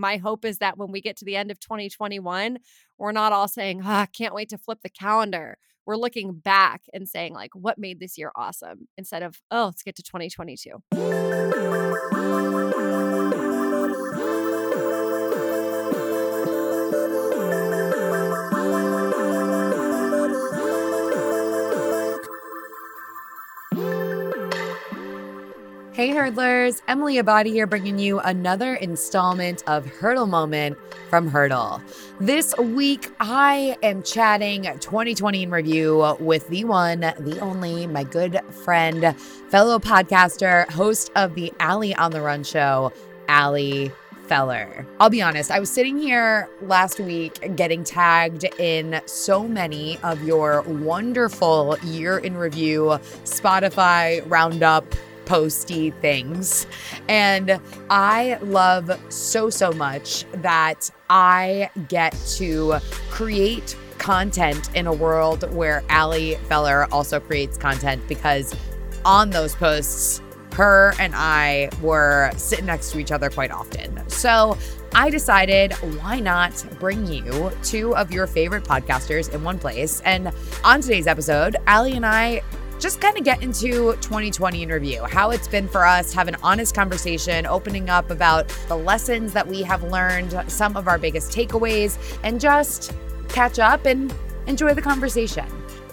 my hope is that when we get to the end of 2021, we're not all saying, ah, can't wait to flip the calendar. We're looking back and saying, like, what made this year awesome instead of, oh, let's get to 2022. Hey hurdlers, Emily Abbate here bringing you another installment of Hurdle Moment from Hurdle. This week I am chatting 2020 in review with the one, the only, my good friend, fellow podcaster, host of the Ali on the Run show, Ali Feller. I'll be honest, I was sitting here last week getting tagged in so many of your wonderful year in review Spotify roundup posty things. And I love so, so much that I get to create content in a world where Ali Feller also creates content because on those posts, her and I were sitting next to each other quite often. So I decided why not bring you two of your favorite podcasters in one place. And on today's episode, Ali and I just kind of get into 2020 in review, how it's been for us, have an honest conversation, opening up about the lessons that we have learned, some of our biggest takeaways, and just catch up and enjoy the conversation.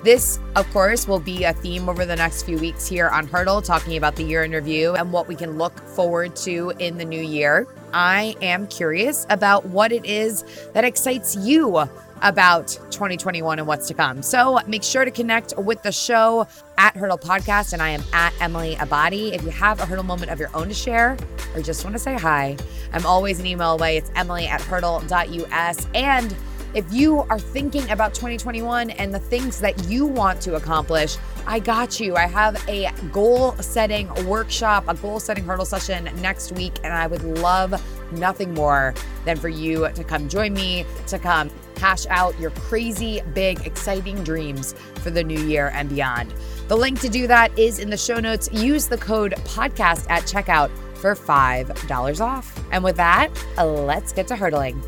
This, of course, will be a theme over the next few weeks here on Hurdle, talking about the year in review and what we can look forward to in the new year. I am curious about what it is that excites you about 2021 and what's to come. So make sure to connect with the show at Hurdle Podcast, and I am at Emily Abbate. If you have a hurdle moment of your own to share or just want to say hi, I'm always an email away. It's emily at hurdle.us. And if you are thinking about 2021 and the things that you want to accomplish, I got you. I have a goal setting workshop, a goal setting hurdle session next week, and I would love nothing more than for you to come join me, to come hash out your crazy, big, exciting dreams for the new year and beyond. The link to do that is in the show notes. Use the code podcast at checkout for $5 off. And with that, let's get to hurdling.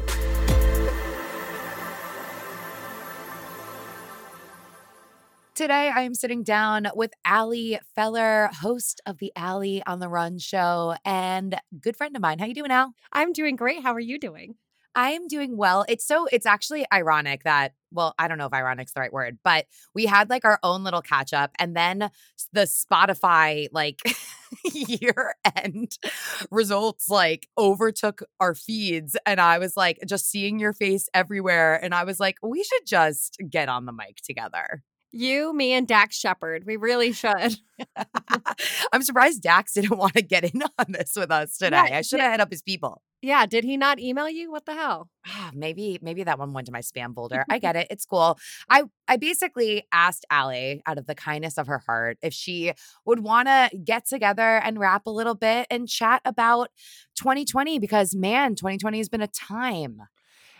Today, I am sitting down with Ali Feller, host of the Ali on the Run show, and good friend of mine. How you doing, Al? I'm doing great. How are you doing? I am doing well. It's so it's actually ironic that well, I don't know if ironic's the right word, but we had like our own little catch up and then the Spotify like year end results like overtook our feeds and I was like just seeing your face everywhere and I was like we should just get on the mic together. You, me, and Dax Shepard. We really should. I'm surprised Dax didn't want to get in on this with us today. Yeah, I should have hit up his people. Yeah, did he not email you? What the hell? Ah, maybe maybe that one went to my spam folder. I get it. It's cool. I I basically asked Ali out of the kindness of her heart if she would want to get together and rap a little bit and chat about 2020 because man, 2020 has been a time.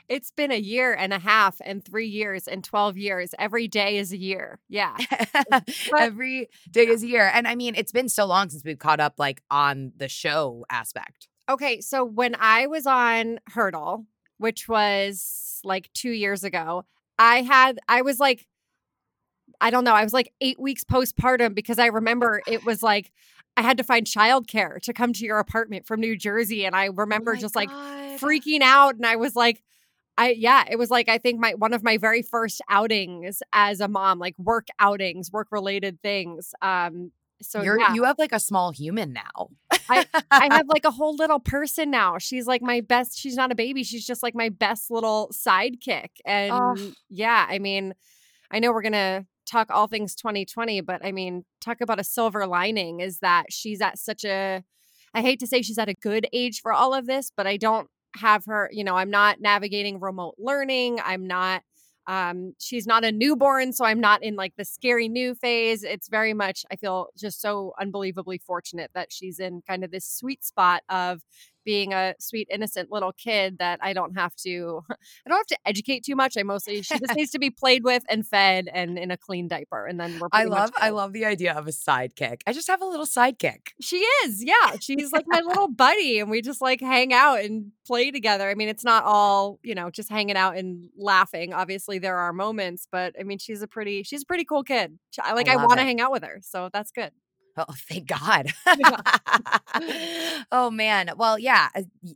It's been a year and a half and three years and 12 years. Every day is a year. Yeah. Every day is a year. And I mean, it's been so long since we've caught up like on the show aspect. Okay. So when I was on Hurdle, which was like two years ago, I had, I was like, I don't know, I was like eight weeks postpartum because I remember it was like, I had to find childcare to come to your apartment from New Jersey. And I oh remember oh just God. like freaking out. And I was like, I yeah, it was like I think my one of my very first outings as a mom, like work outings, work related things. Um so You're yeah. you have like a small human now. I, I have like a whole little person now. She's like my best, she's not a baby, she's just like my best little sidekick. And oh. yeah, I mean, I know we're gonna talk all things 2020, but I mean, talk about a silver lining is that she's at such a I hate to say she's at a good age for all of this, but I don't have her, you know, I'm not navigating remote learning. I'm not um she's not a newborn, so I'm not in like the scary new phase. It's very much I feel just so unbelievably fortunate that she's in kind of this sweet spot of being a sweet, innocent little kid that I don't have to I don't have to educate too much. I mostly she just needs to be played with and fed and in a clean diaper. And then we're I love I love the idea of a sidekick. I just have a little sidekick. She is, yeah. She's like my little buddy, and we just like hang out and play together. I mean, it's not all, you know, just hanging out and laughing. Obviously, there are moments, but I mean, she's a pretty she's a pretty cool kid. Like I, I want to hang out with her. So that's good. Oh, thank God. oh, man. Well, yeah,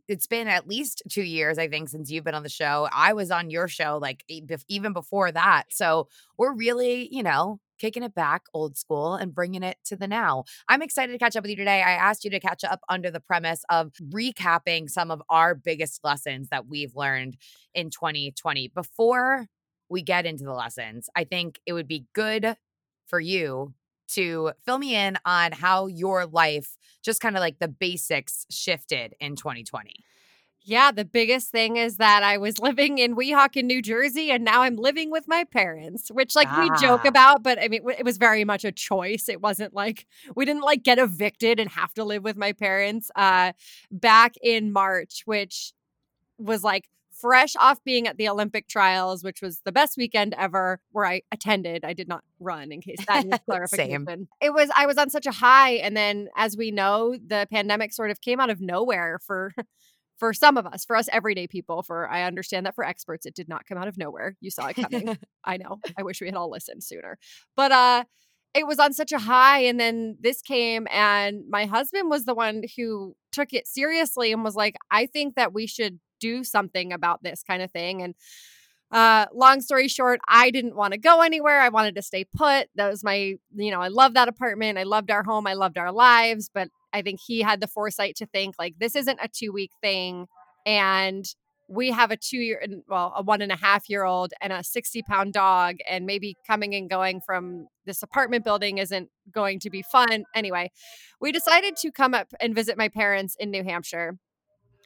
it's been at least two years, I think, since you've been on the show. I was on your show like even before that. So we're really, you know, kicking it back old school and bringing it to the now. I'm excited to catch up with you today. I asked you to catch up under the premise of recapping some of our biggest lessons that we've learned in 2020. Before we get into the lessons, I think it would be good for you to fill me in on how your life, just kind of like the basics, shifted in 2020. Yeah, the biggest thing is that I was living in Weehawken, New Jersey, and now I'm living with my parents, which like ah. we joke ah. about, but I mean, it was very much a choice. It wasn't like we didn't like get evicted and have to live with my parents. Uh, back in March, which was like fresh off being at the Olympic trials, which was the best weekend ever where I attended. I did not run in case that needs clarification. Same. It was I was on such a high. And then as we know, the pandemic sort of came out of nowhere for for some of us, for us everyday people, for I understand that for experts, it did not come out of nowhere. You saw it coming. I know. I wish we had all listened sooner. But uh it was on such a high and then this came and my husband was the one who took it seriously and was like i think that we should do something about this kind of thing. And uh, long story short, I didn't want to go anywhere. I wanted to stay put. That was my, you know, I loved that apartment. I loved our home. I loved our lives. But I think he had the foresight to think like this isn't a two week thing. And we have a two year, well, a one and a half year old and a 60 pound dog. And maybe coming and going from this apartment building isn't going to be fun. Anyway, we decided to come up and visit my parents in New Hampshire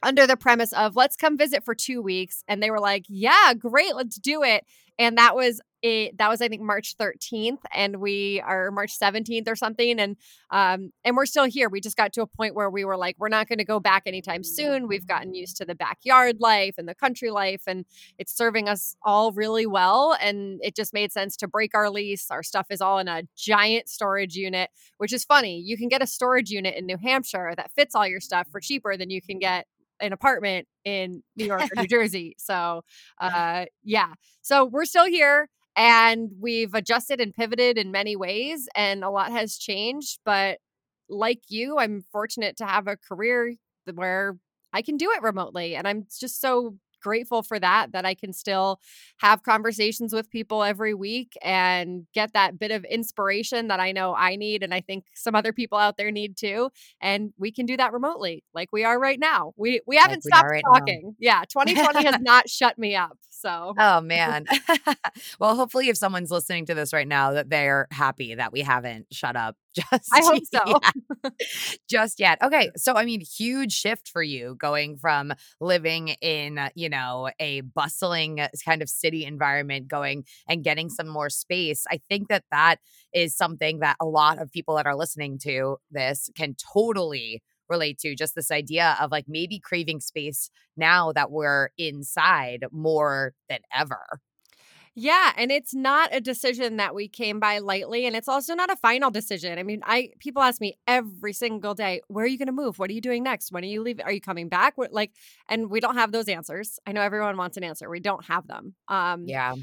under the premise of let's come visit for two weeks. And they were like, yeah, great, let's do it. And that was it that was I think March 13th and we are March 17th or something and um and we're still here. We just got to a point where we were like we're not going to go back anytime soon. We've gotten used to the backyard life and the country life and it's serving us all really well and it just made sense to break our lease. Our stuff is all in a giant storage unit, which is funny. You can get a storage unit in New Hampshire that fits all your stuff for cheaper than you can get an apartment in New York or New Jersey. So, uh, yeah. So we're still here and we've adjusted and pivoted in many ways, and a lot has changed. But like you, I'm fortunate to have a career where I can do it remotely. And I'm just so grateful for that that I can still have conversations with people every week and get that bit of inspiration that I know I need and I think some other people out there need too and we can do that remotely like we are right now. We we haven't like stopped right talking. Now. Yeah, 2020 has not shut me up. So Oh man. well, hopefully if someone's listening to this right now that they're happy that we haven't shut up just I hope so. Yet. just yet. Okay, so I mean huge shift for you going from living in, uh, you know, a bustling uh, kind of city environment going and getting some more space. I think that that is something that a lot of people that are listening to this can totally relate to just this idea of like maybe craving space now that we're inside more than ever. Yeah, and it's not a decision that we came by lightly and it's also not a final decision. I mean, I people ask me every single day, "Where are you going to move? What are you doing next? When are you leaving? Are you coming back?" What, like and we don't have those answers. I know everyone wants an answer. We don't have them. Um Yeah.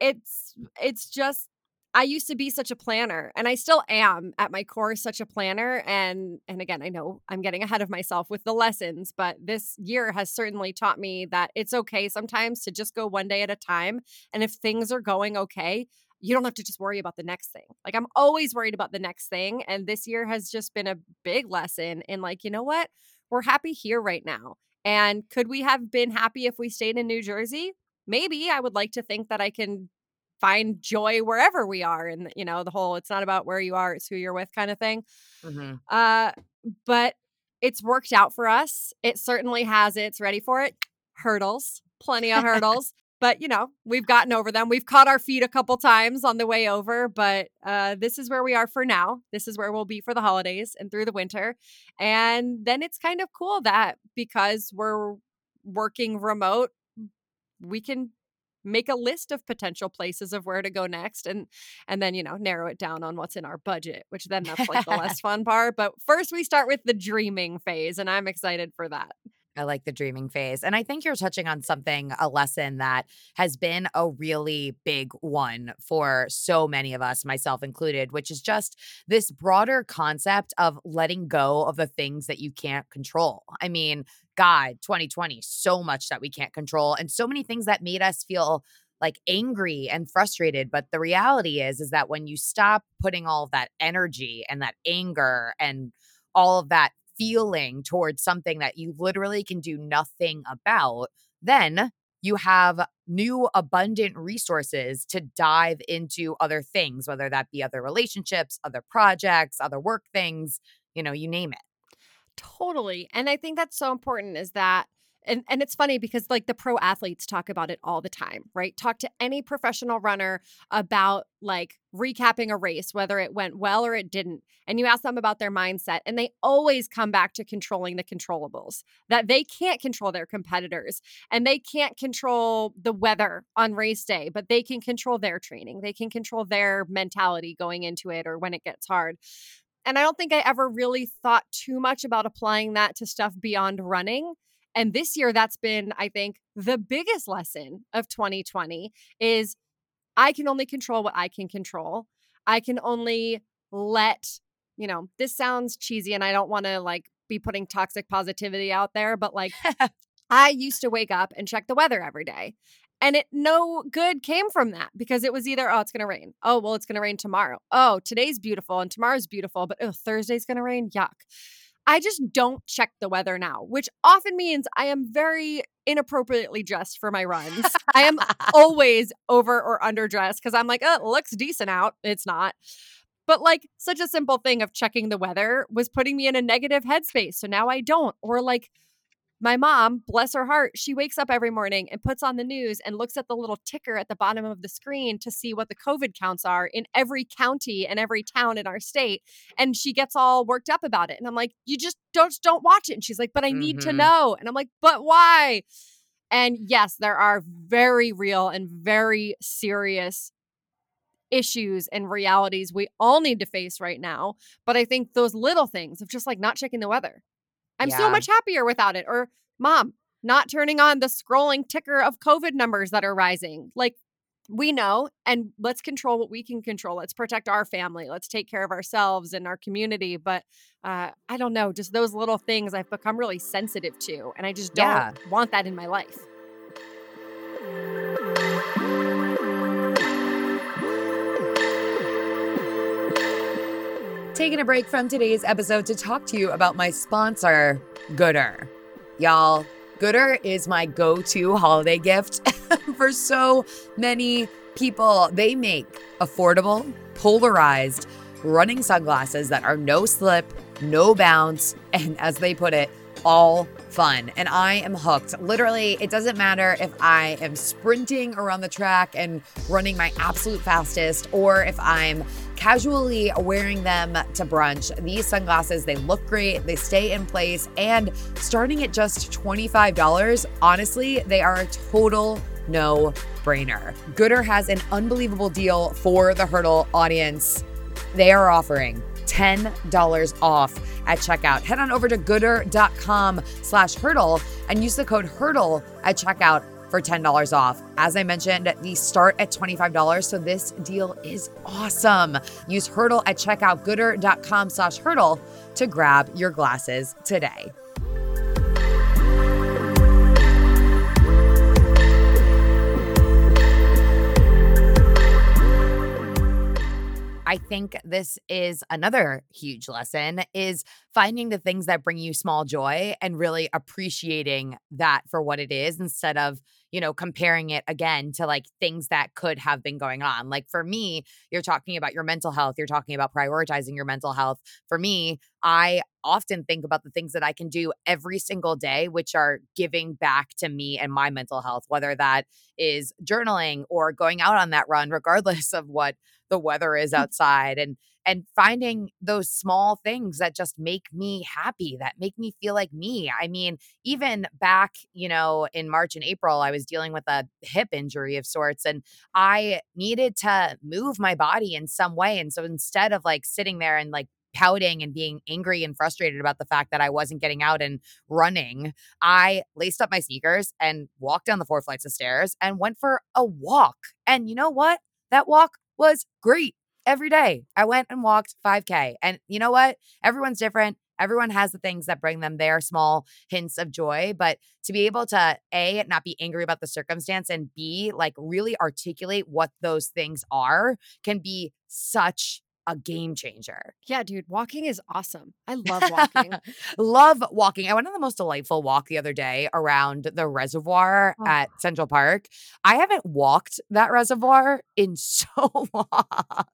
It's it's just I used to be such a planner and I still am at my core such a planner and and again I know I'm getting ahead of myself with the lessons but this year has certainly taught me that it's okay sometimes to just go one day at a time and if things are going okay you don't have to just worry about the next thing. Like I'm always worried about the next thing and this year has just been a big lesson in like you know what? We're happy here right now. And could we have been happy if we stayed in New Jersey? Maybe I would like to think that I can find joy wherever we are and you know the whole it's not about where you are it's who you're with kind of thing. Mm-hmm. uh but it's worked out for us. It certainly has it's ready for it. Hurdles plenty of hurdles but you know we've gotten over them. We've caught our feet a couple times on the way over but uh, this is where we are for now. This is where we'll be for the holidays and through the winter and then it's kind of cool that because we're working remote we can make a list of potential places of where to go next and and then you know narrow it down on what's in our budget which then that's like the less fun part but first we start with the dreaming phase and i'm excited for that I like the dreaming phase. And I think you're touching on something, a lesson that has been a really big one for so many of us, myself included, which is just this broader concept of letting go of the things that you can't control. I mean, God, 2020, so much that we can't control and so many things that made us feel like angry and frustrated but the reality is is that when you stop putting all of that energy and that anger and all of that feeling towards something that you literally can do nothing about, then you have new abundant resources to dive into other things, whether that be other relationships, other projects, other work things, you know, you name it. Totally. And I think that's so important is that and and it's funny because like the pro athletes talk about it all the time right? Talk to any professional runner about like recapping a race whether it went well or it didn't and you ask them about their mindset and they always come back to controlling the controllables that they can't control their competitors and they can't control the weather on race day but they can control their training they can control their mentality going into it or when it gets hard and I don't think I ever really thought too much about applying that to stuff beyond running and this year, that's been, I think, the biggest lesson of 2020 is I can only control what I can control. I can only let, you know, this sounds cheesy and I don't want to like be putting toxic positivity out there, but like I used to wake up and check the weather every day. And it no good came from that because it was either, oh, it's gonna rain. Oh, well, it's gonna rain tomorrow. Oh, today's beautiful and tomorrow's beautiful, but oh, Thursday's gonna rain. Yuck. I just don't check the weather now, which often means I am very inappropriately dressed for my runs. I am always over or underdressed because I'm like, oh, it looks decent out. It's not. But like such a simple thing of checking the weather was putting me in a negative headspace. So now I don't. Or like my mom, bless her heart, she wakes up every morning and puts on the news and looks at the little ticker at the bottom of the screen to see what the COVID counts are in every county and every town in our state. And she gets all worked up about it. And I'm like, you just don't don't watch it. And she's like, but I need mm-hmm. to know. And I'm like, but why? And yes, there are very real and very serious issues and realities we all need to face right now. But I think those little things of just like not checking the weather, I'm yeah. so much happier without it. Or, mom, not turning on the scrolling ticker of COVID numbers that are rising. Like, we know, and let's control what we can control. Let's protect our family. Let's take care of ourselves and our community. But uh, I don't know, just those little things I've become really sensitive to. And I just don't yeah. want that in my life. Taking a break from today's episode to talk to you about my sponsor, Goodr. Y'all, Goodr is my go to holiday gift for so many people. They make affordable, polarized, running sunglasses that are no slip, no bounce, and as they put it, all fun. And I am hooked. Literally, it doesn't matter if I am sprinting around the track and running my absolute fastest or if I'm casually wearing them to brunch. These sunglasses, they look great, they stay in place, and starting at just $25, honestly, they are a total no brainer. Goodr has an unbelievable deal for the Hurdle audience. They are offering $10 off at checkout. Head on over to goodr.com slash hurdle and use the code hurdle at checkout for $10 off. As I mentioned, these start at $25, so this deal is awesome. Use Hurdle at checkout, goodr.com slash hurdle to grab your glasses today. I think this is another huge lesson is finding the things that bring you small joy and really appreciating that for what it is instead of you know, comparing it again to like things that could have been going on. Like for me, you're talking about your mental health, you're talking about prioritizing your mental health. For me, I often think about the things that I can do every single day, which are giving back to me and my mental health, whether that is journaling or going out on that run, regardless of what the weather is outside. And and finding those small things that just make me happy, that make me feel like me. I mean, even back, you know, in March and April, I was dealing with a hip injury of sorts and I needed to move my body in some way. And so instead of like sitting there and like pouting and being angry and frustrated about the fact that I wasn't getting out and running, I laced up my sneakers and walked down the four flights of stairs and went for a walk. And you know what? That walk was great every day. I went and walked 5K. And you know what? Everyone's different. Everyone has the things that bring them their small hints of joy. But to be able to A, not be angry about the circumstance, and B, like really articulate what those things are can be such a game changer. Yeah, dude, walking is awesome. I love walking. love walking. I went on the most delightful walk the other day around the reservoir oh. at Central Park. I haven't walked that reservoir in so long.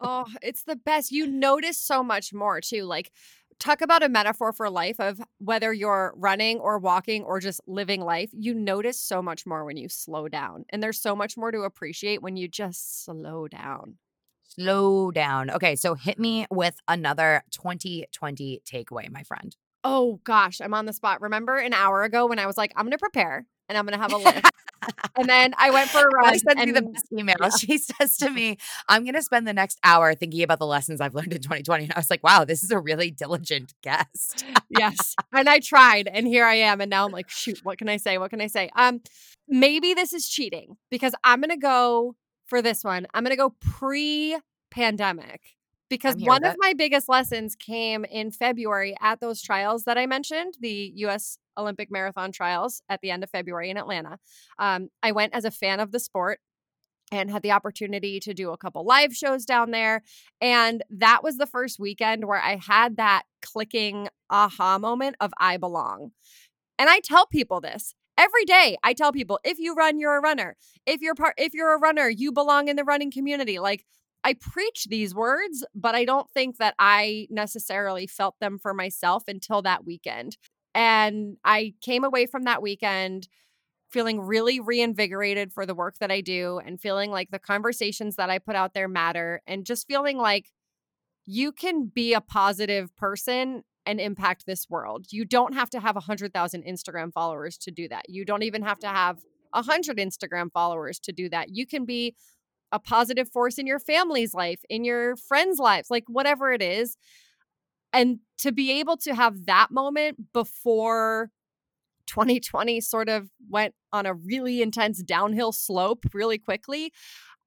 Oh, it's the best. You notice so much more too. Like talk about a metaphor for life of whether you're running or walking or just living life, you notice so much more when you slow down. And there's so much more to appreciate when you just slow down slow down. Okay, so hit me with another 2020 takeaway, my friend. Oh gosh, I'm on the spot. Remember an hour ago when I was like, I'm going to prepare and I'm going to have a list. and then I went for a run. I sent and, you the best email. Yeah. She says to me, I'm going to spend the next hour thinking about the lessons I've learned in 2020. And I was like, wow, this is a really diligent guest. yes. And I tried and here I am. And now I'm like, shoot, what can I say? What can I say? Um, maybe this is cheating because I'm going to go for this one. I'm going to go pre pandemic because one of my biggest lessons came in February at those trials that I mentioned, the US Olympic Marathon trials at the end of February in Atlanta. Um, I went as a fan of the sport and had the opportunity to do a couple live shows down there. And that was the first weekend where I had that clicking aha moment of I belong. And I tell people this every day i tell people if you run you're a runner. If you're part if you're a runner you belong in the running community. Like i preach these words but i don't think that i necessarily felt them for myself until that weekend. And i came away from that weekend feeling really reinvigorated for the work that i do and feeling like the conversations that i put out there matter and just feeling like you can be a positive person and impact this world. You don't have to have 100,000 Instagram followers to do that. You don't even have to have 100 Instagram followers to do that. You can be a positive force in your family's life, in your friends' lives, like whatever it is. And to be able to have that moment before 2020 sort of went on a really intense downhill slope really quickly,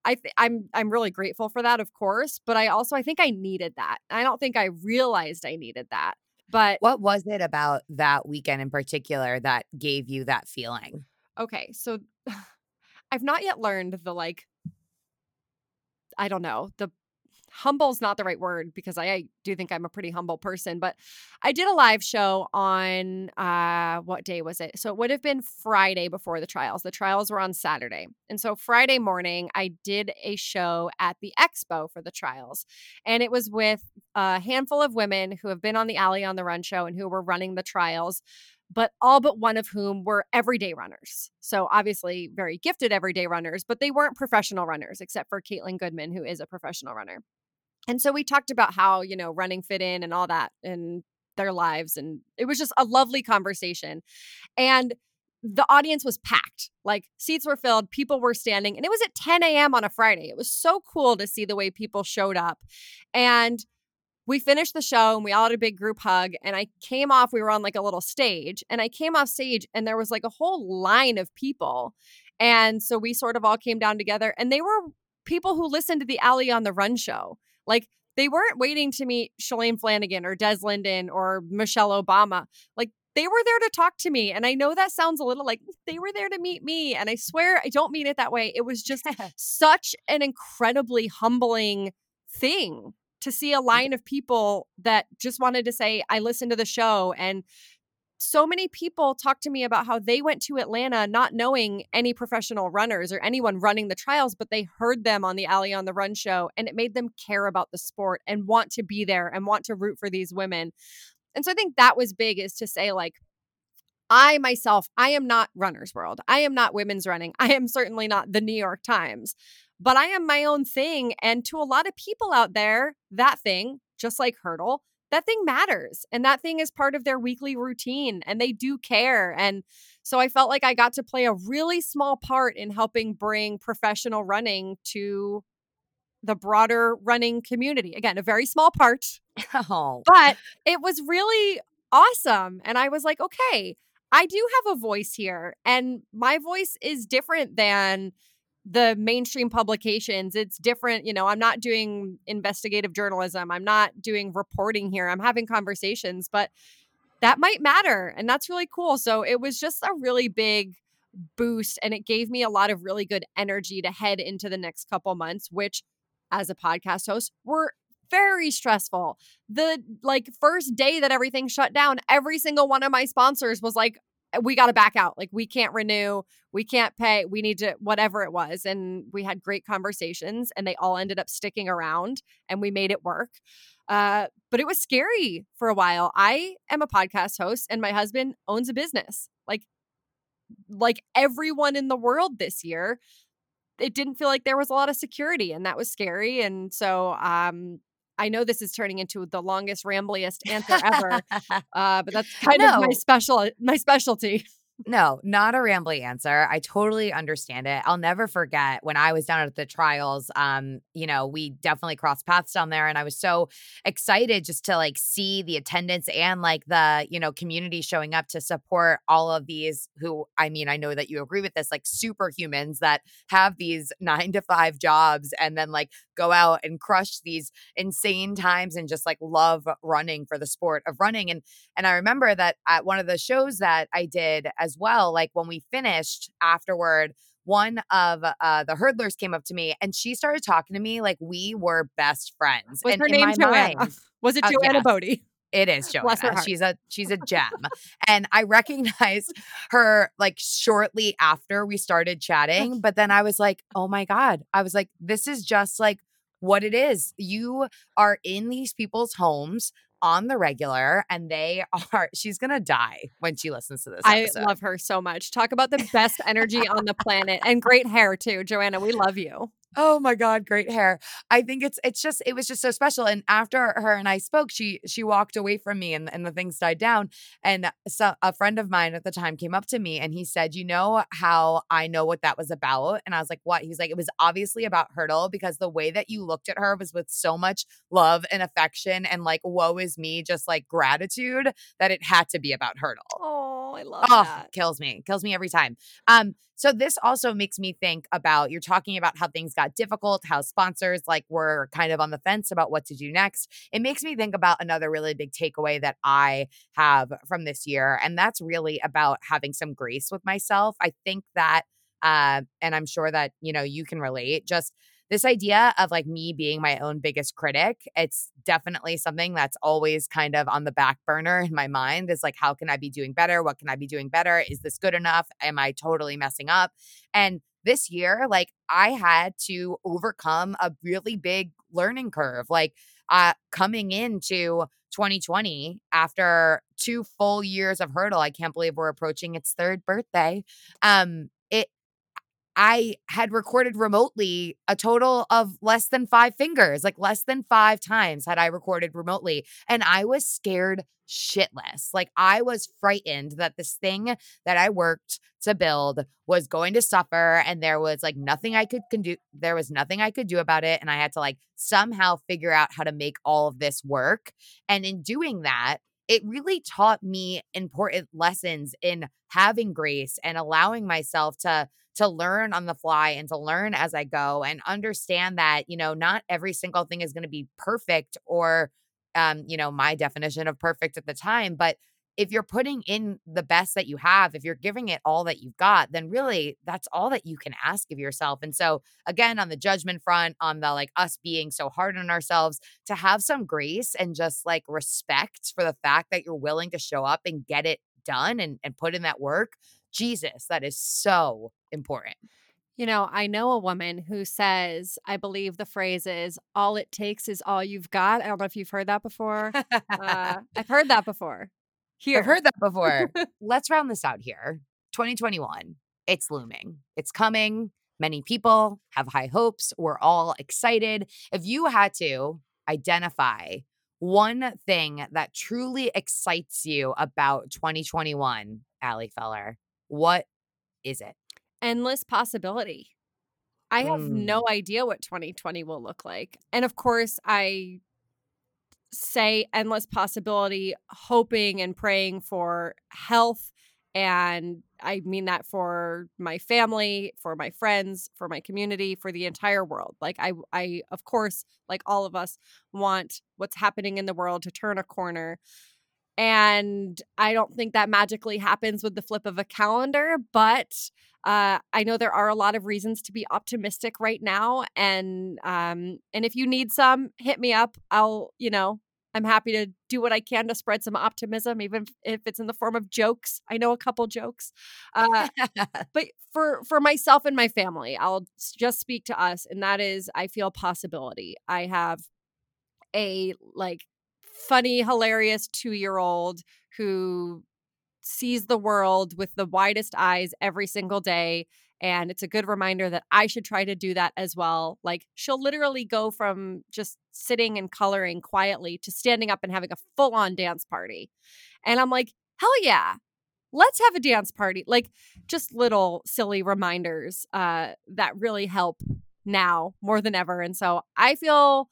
I th- I'm I'm really grateful for that, of course, but I also I think I needed that. I don't think I realized I needed that. But what was it about that weekend in particular that gave you that feeling? Okay, so I've not yet learned the like I don't know, the humble's not the right word because I, I, do think I'm a pretty humble person, but I did a live show on uh what day was it? So it would have been Friday before the trials. The trials were on Saturday. And so Friday morning I did a show at the expo for the trials. And it was with a handful of women who have been on the Ali on the Run show and who were running the trials but all but one of whom were everyday runners. So obviously very gifted everyday runners, but they weren't professional runners, except for Kaitlin Goodman, who is a professional runner. And so we talked about how, you know, running fit in and all that in their lives. And it was just a lovely conversation. And the audience was packed. Like seats were filled, people were standing, and it was at 10 a.m. on a Friday. It was so cool to see the way people showed up. And we finished the show and we all had a big group hug. And I came off, we were on like a little stage, and I came off stage and there was like a whole line of people. And so we sort of all came down together, and they were people who listened to the Ali on the Run show. Like they weren't waiting to meet Shalane Flanagan or Des Linden or Michelle Obama. Like they were there to talk to me. And I know that sounds a little like they were there to meet me. And I swear I don't mean it that way. It was just such an incredibly humbling thing to see a line of people that just wanted to say, I listened to the show. And so many people talk to me about how they went to Atlanta not knowing any professional runners or anyone running the trials, but they heard them on the Ali on the Run show and it made them care about the sport and want to be there and want to root for these women. And so I think that was big is to say, like, I myself, I am not runner's world. I am not women's running. I am certainly not the New York Times, but I am my own thing. And to a lot of people out there, that thing, just like hurdle, that thing matters. And that thing is part of their weekly routine and they do care. And so I felt like I got to play a really small part in helping bring professional running to the broader running community. Again, a very small part. Oh. But it was really awesome. And I was like, okay, I do have a voice here. And my voice is different than the mainstream publications. It's different. You know, I'm not doing investigative journalism, I'm not doing reporting here. I'm having conversations, but that might matter. And that's really cool. So it was just a really big boost and it gave me a lot of really good energy to head into the next couple months, which as a podcast host were very stressful. The like first day that everything shut down, every single one of my sponsors was like, we got to back out. Like we can't renew, we can't pay, we need to whatever it was. And we had great conversations and they all ended up sticking around and we made it work. Uh, but it was scary for a while. I am a podcast host and my husband owns a business. Like like everyone in the world this year, it didn't feel like there was a lot of security and that was scary. And so um I know this is turning into the longest, rambliest answer ever, uh, but that's kind no. of my special my specialty. No, not a rambly answer. I totally understand it. I'll never forget when I was down at the trials. Um, you know, we definitely crossed paths down there, and I was so excited just to like see the attendance and like the you know community showing up to support all of these. Who I mean, I know that you agree with this, like superhumans that have these nine to five jobs and then like go out and crush these insane times and just like love running for the sport of running. And and I remember that at one of the shows that I did as well. Like when we finished afterward, one of uh, the hurdlers came up to me and she started talking to me like we were best friends. Was and her name Joanna? Mind, Was it uh, Joanna uh, yes. Bodie? It is Joanna. She's a she's a gem. and I recognized her like shortly after we started chatting, but then I was like, "Oh my god." I was like, "This is just like what it is. You are in these people's homes on the regular and they are she's gonna die when she listens to this episode. i love her so much talk about the best energy on the planet and great hair too joanna we love you Oh my god, great hair. I think it's it's just it was just so special. And after her and I spoke, she she walked away from me and, and the things died down. And so a friend of mine at the time came up to me and he said, You know how I know what that was about? And I was like, What? He's like, It was obviously about Hurdle because the way that you looked at her was with so much love and affection and like woe is me, just like gratitude that it had to be about Hurdle. Oh, I love oh, that. Kills me. Kills me every time. Um, so this also makes me think about you're talking about how things got difficult, how sponsors like were kind of on the fence about what to do next. It makes me think about another really big takeaway that I have from this year and that's really about having some grace with myself. I think that uh and I'm sure that, you know, you can relate just this idea of like me being my own biggest critic, it's definitely something that's always kind of on the back burner in my mind is like, how can I be doing better? What can I be doing better? Is this good enough? Am I totally messing up? And this year, like I had to overcome a really big learning curve. Like uh coming into 2020 after two full years of hurdle, I can't believe we're approaching its third birthday. Um, I had recorded remotely a total of less than five fingers, like less than five times had I recorded remotely. And I was scared shitless. Like I was frightened that this thing that I worked to build was going to suffer and there was like nothing I could do there was nothing I could do about it and I had to like somehow figure out how to make all of this work. And in doing that, it really taught me important lessons in having grace and allowing myself to to learn on the fly and to learn as I go and understand that, you know, not every single thing is going to be perfect or, um, you know, my definition of perfect at the time, but if you're putting in the best that you have, if you're giving it all that you've got, then really that's all that you can ask of yourself. And so, again, on the judgment front, on the like us being so hard on ourselves, to have some grace and just like respect for the fact that you're willing to show up and get it done and, and put in that work. Jesus, that is so important. You know, I know a woman who says, I believe the phrase is, all it takes is all you've got. I don't know if you've heard that before. uh, I've heard that before. Here. I've heard that before. Let's round this out here. 2021, it's looming, it's coming. Many people have high hopes. We're all excited. If you had to identify one thing that truly excites you about 2021, Ali Feller, what is it? Endless possibility. I have mm. no idea what 2020 will look like. And of course, I say endless possibility, hoping and praying for health. And I mean that for my family, for my friends, for my community, for the entire world. Like I I of course, like all of us want what's happening in the world to turn a corner. And I don't think that magically happens with the flip of a calendar, but uh, I know there are a lot of reasons to be optimistic right now, and um, and if you need some, hit me up. I'll you know I'm happy to do what I can to spread some optimism, even if it's in the form of jokes. I know a couple jokes, uh, but for for myself and my family, I'll just speak to us, and that is, I feel possibility. I have a like funny, hilarious two year old who sees the world with the widest eyes every single day and it's a good reminder that I should try to do that as well. Like she'll literally go from just sitting and coloring quietly to standing up and having a full on dance party. And I'm like, hell yeah. Let's have a dance party. Like just little silly reminders uh, that really help now more than ever. And so I feel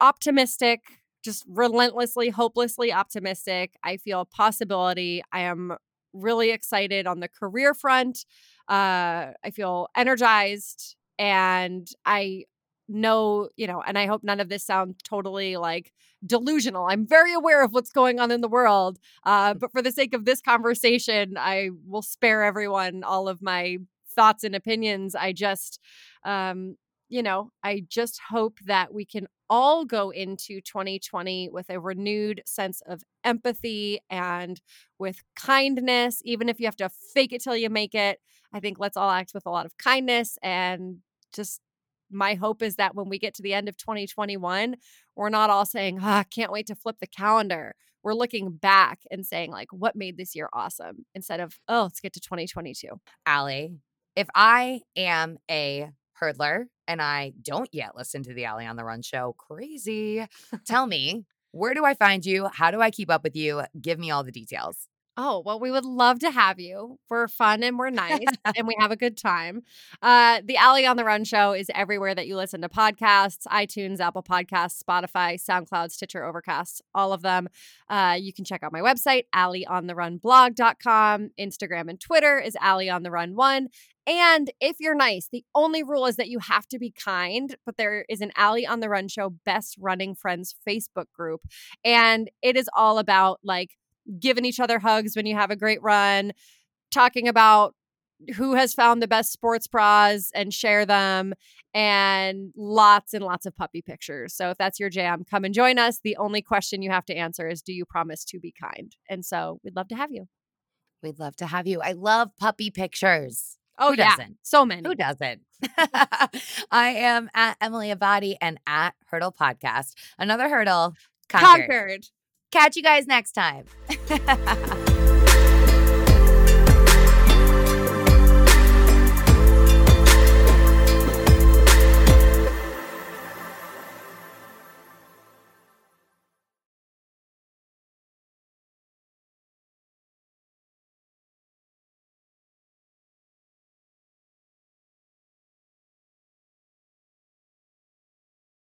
optimistic, just relentlessly, hopelessly optimistic. I feel possibility. I am really excited on the career front. Uh, I feel energized and I know, you know, and I hope none of this sounds totally like delusional. I'm very aware of what's going on in the world. Uh, but for the sake of this conversation, I will spare everyone all of my thoughts and opinions. I just, um, you know, I just hope that we can all go into 2020 with a renewed sense of empathy and with kindness, even if you have to fake it till you make it. I think let's all act with a lot of kindness and just my hope is that when we get to the end of 2021, we're not all saying, oh, can't wait to flip the calendar. We're looking back and saying, like, what made this year awesome instead of, oh, let's get to 2022. Ali, if I am a hurdler and I don't yet listen to the Ali on the Run show, crazy. Tell me, where do I find you? How do I keep up with you? Give me all the details. Oh, well, we would love to have you. We're fun and we're nice and we have a good time. Uh, the Ali on the Run show is everywhere that you listen to podcasts iTunes, Apple Podcasts, Spotify, SoundCloud, Stitcher, Overcast, all of them. Uh, you can check out my website, alley on the AliOnTheRunBlog.com. Instagram and Twitter is Ali on the Run One. And if you're nice, the only rule is that you have to be kind. But there is an Ali on the Run show best running friends Facebook group. And it is all about like, giving each other hugs when you have a great run, talking about who has found the best sports bras and share them and lots and lots of puppy pictures. So if that's your jam, come and join us. The only question you have to answer is do you promise to be kind? And so we'd love to have you. We'd love to have you. I love puppy pictures. Oh, Who yeah. doesn't? So many. Who doesn't? I am at Emily Abbate and at Hurdle Podcast. Another hurdle conquered. conquered. Catch you guys next time.